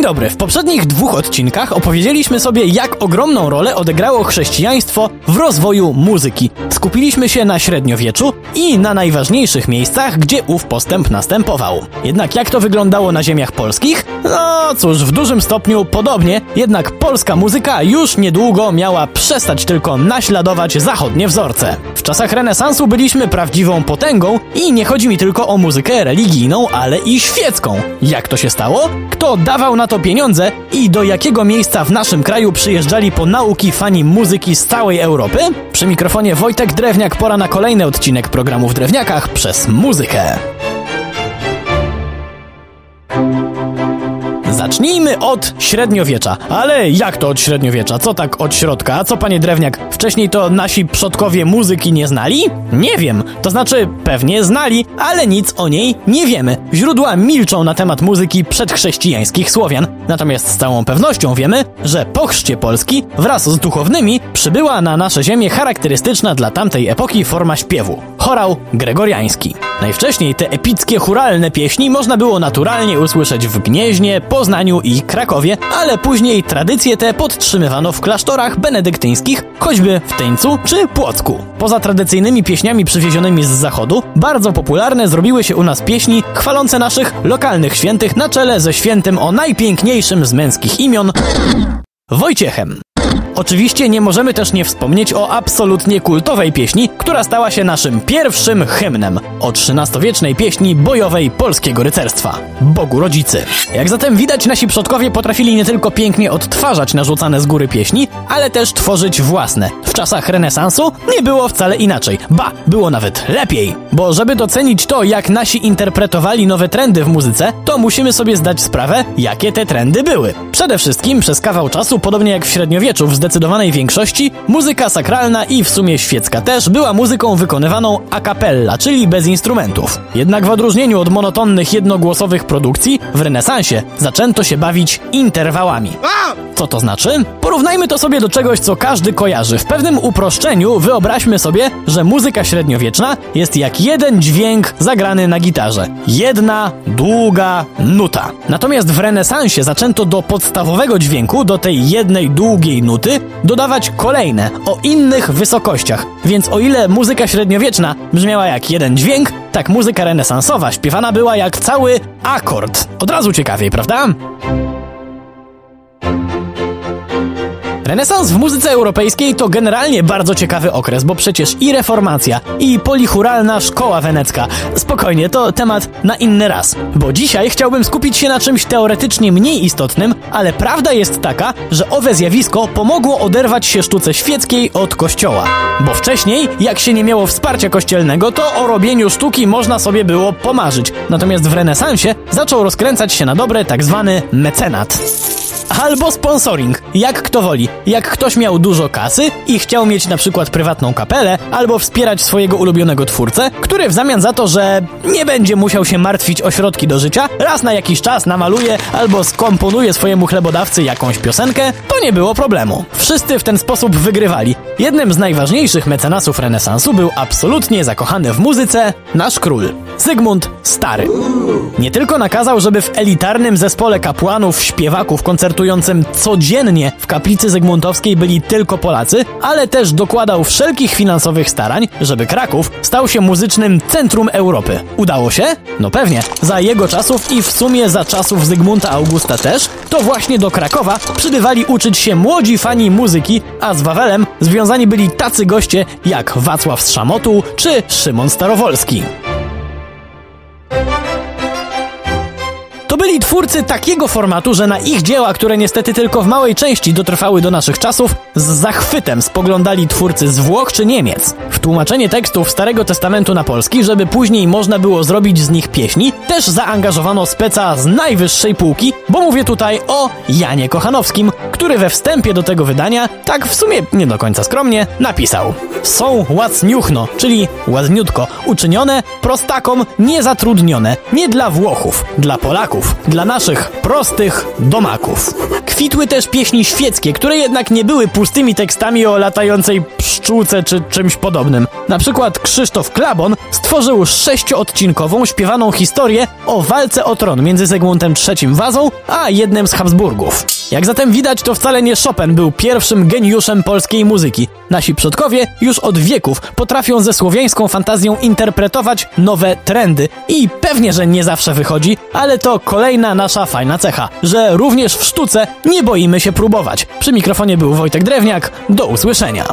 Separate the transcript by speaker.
Speaker 1: Dzień dobry. W poprzednich dwóch odcinkach opowiedzieliśmy sobie, jak ogromną rolę odegrało chrześcijaństwo w rozwoju muzyki. Skupiliśmy się na średniowieczu i na najważniejszych miejscach, gdzie ów postęp następował. Jednak jak to wyglądało na ziemiach polskich? No cóż, w dużym stopniu podobnie, jednak polska muzyka już niedługo miała przestać tylko naśladować zachodnie wzorce. W czasach renesansu byliśmy prawdziwą potęgą i nie chodzi mi tylko o muzykę religijną, ale i świecką. Jak to się stało? Kto dawał na to pieniądze i do jakiego miejsca w naszym kraju przyjeżdżali po nauki fani muzyki z całej Europy? Przy mikrofonie Wojtek Drewniak, pora na kolejny odcinek programu w Drewniakach przez muzykę. Zacznijmy od średniowiecza. Ale jak to od średniowiecza? Co tak od środka? A co panie Drewniak? Wcześniej to nasi przodkowie muzyki nie znali? Nie wiem. To znaczy pewnie znali, ale nic o niej nie wiemy. Źródła milczą na temat muzyki przedchrześcijańskich Słowian. Natomiast z całą pewnością wiemy, że po chrzcie Polski wraz z duchownymi przybyła na nasze ziemię charakterystyczna dla tamtej epoki forma śpiewu. Chorał gregoriański. Najwcześniej te epickie churalne pieśni można było naturalnie usłyszeć w Gnieźnie, Poznaniu i Krakowie, ale później tradycje te podtrzymywano w klasztorach benedyktyńskich, choćby w Tyńcu czy Płocku. Poza tradycyjnymi pieśniami przywiezionymi z zachodu, bardzo popularne zrobiły się u nas pieśni chwalące naszych lokalnych świętych na czele ze świętym o najpiękniejszym z męskich imion Wojciechem. Oczywiście nie możemy też nie wspomnieć o absolutnie kultowej pieśni, która stała się naszym pierwszym hymnem. O XIII-wiecznej pieśni bojowej polskiego rycerstwa. Bogu rodzicy. Jak zatem widać, nasi przodkowie potrafili nie tylko pięknie odtwarzać narzucane z góry pieśni, ale też tworzyć własne. W czasach renesansu nie było wcale inaczej. Ba, było nawet lepiej. Bo żeby docenić to, jak nasi interpretowali nowe trendy w muzyce, to musimy sobie zdać sprawę, jakie te trendy były. Przede wszystkim przez kawał czasu, podobnie jak w średniowieczu, w zdecydowanej większości muzyka sakralna i w sumie świecka też była muzyką wykonywaną a cappella, czyli bez instrumentów. Jednak w odróżnieniu od monotonnych jednogłosowych produkcji, w renesansie zaczęto się bawić interwałami. Co to znaczy? Porównajmy to sobie do czegoś, co każdy kojarzy. W pewnym uproszczeniu wyobraźmy sobie, że muzyka średniowieczna jest jak jeden dźwięk zagrany na gitarze. Jedna długa nuta. Natomiast w renesansie zaczęto do podstawowego dźwięku, do tej jednej długiej nuty, dodawać kolejne o innych wysokościach. Więc o ile muzyka średniowieczna brzmiała jak jeden dźwięk, tak muzyka renesansowa śpiewana była jak cały akord. Od razu ciekawiej, prawda? Renesans w muzyce europejskiej to generalnie bardzo ciekawy okres, bo przecież i reformacja, i polichuralna szkoła wenecka. Spokojnie, to temat na inny raz. Bo dzisiaj chciałbym skupić się na czymś teoretycznie mniej istotnym, ale prawda jest taka, że owe zjawisko pomogło oderwać się sztuce świeckiej od kościoła. Bo wcześniej, jak się nie miało wsparcia kościelnego, to o robieniu sztuki można sobie było pomarzyć. Natomiast w renesansie zaczął rozkręcać się na dobre tak zwany mecenat. Albo sponsoring, jak kto woli. Jak ktoś miał dużo kasy i chciał mieć na przykład prywatną kapelę, albo wspierać swojego ulubionego twórcę, który w zamian za to, że nie będzie musiał się martwić o środki do życia, raz na jakiś czas namaluje albo skomponuje swojemu chlebodawcy jakąś piosenkę, to nie było problemu. Wszyscy w ten sposób wygrywali. Jednym z najważniejszych mecenasów renesansu był absolutnie zakochany w muzyce nasz król, Zygmunt Stary. Nie tylko nakazał, żeby w elitarnym zespole kapłanów, śpiewaków koncertującym codziennie w kaplicy Zygmuntowskiej byli tylko Polacy, ale też dokładał wszelkich finansowych starań, żeby Kraków stał się muzycznym centrum Europy. Udało się? No pewnie. Za jego czasów i w sumie za czasów Zygmunta Augusta też, to właśnie do Krakowa przybywali uczyć się młodzi fani muzyki, a z Wawelem związani byli tacy goście jak Wacław z Szamotu czy Szymon Starowolski. Byli twórcy takiego formatu, że na ich dzieła, które niestety tylko w małej części dotrwały do naszych czasów, z zachwytem spoglądali twórcy z Włoch czy Niemiec. W tłumaczenie tekstów Starego Testamentu na polski, żeby później można było zrobić z nich pieśni, też zaangażowano speca z najwyższej półki, bo mówię tutaj o Janie Kochanowskim, który we wstępie do tego wydania, tak w sumie nie do końca skromnie, napisał Są łacniuchno, czyli ładniutko, uczynione prostakom niezatrudnione, nie dla Włochów, dla Dla naszych prostych domaków. Kwitły też pieśni świeckie, które jednak nie były pustymi tekstami o latającej pszczółce czy czymś podobnym. Na przykład Krzysztof Klabon stworzył sześcioodcinkową śpiewaną historię o walce o tron między Zygmuntem III Wazą a jednym z Habsburgów. Jak zatem widać, to wcale nie Chopin był pierwszym geniuszem polskiej muzyki. Nasi przodkowie już od wieków potrafią ze słowiańską fantazją interpretować nowe trendy i pewnie, że nie zawsze wychodzi, ale to kolejna nasza fajna cecha, że również w sztuce nie boimy się próbować. Przy mikrofonie był Wojtek Drewniak, do usłyszenia.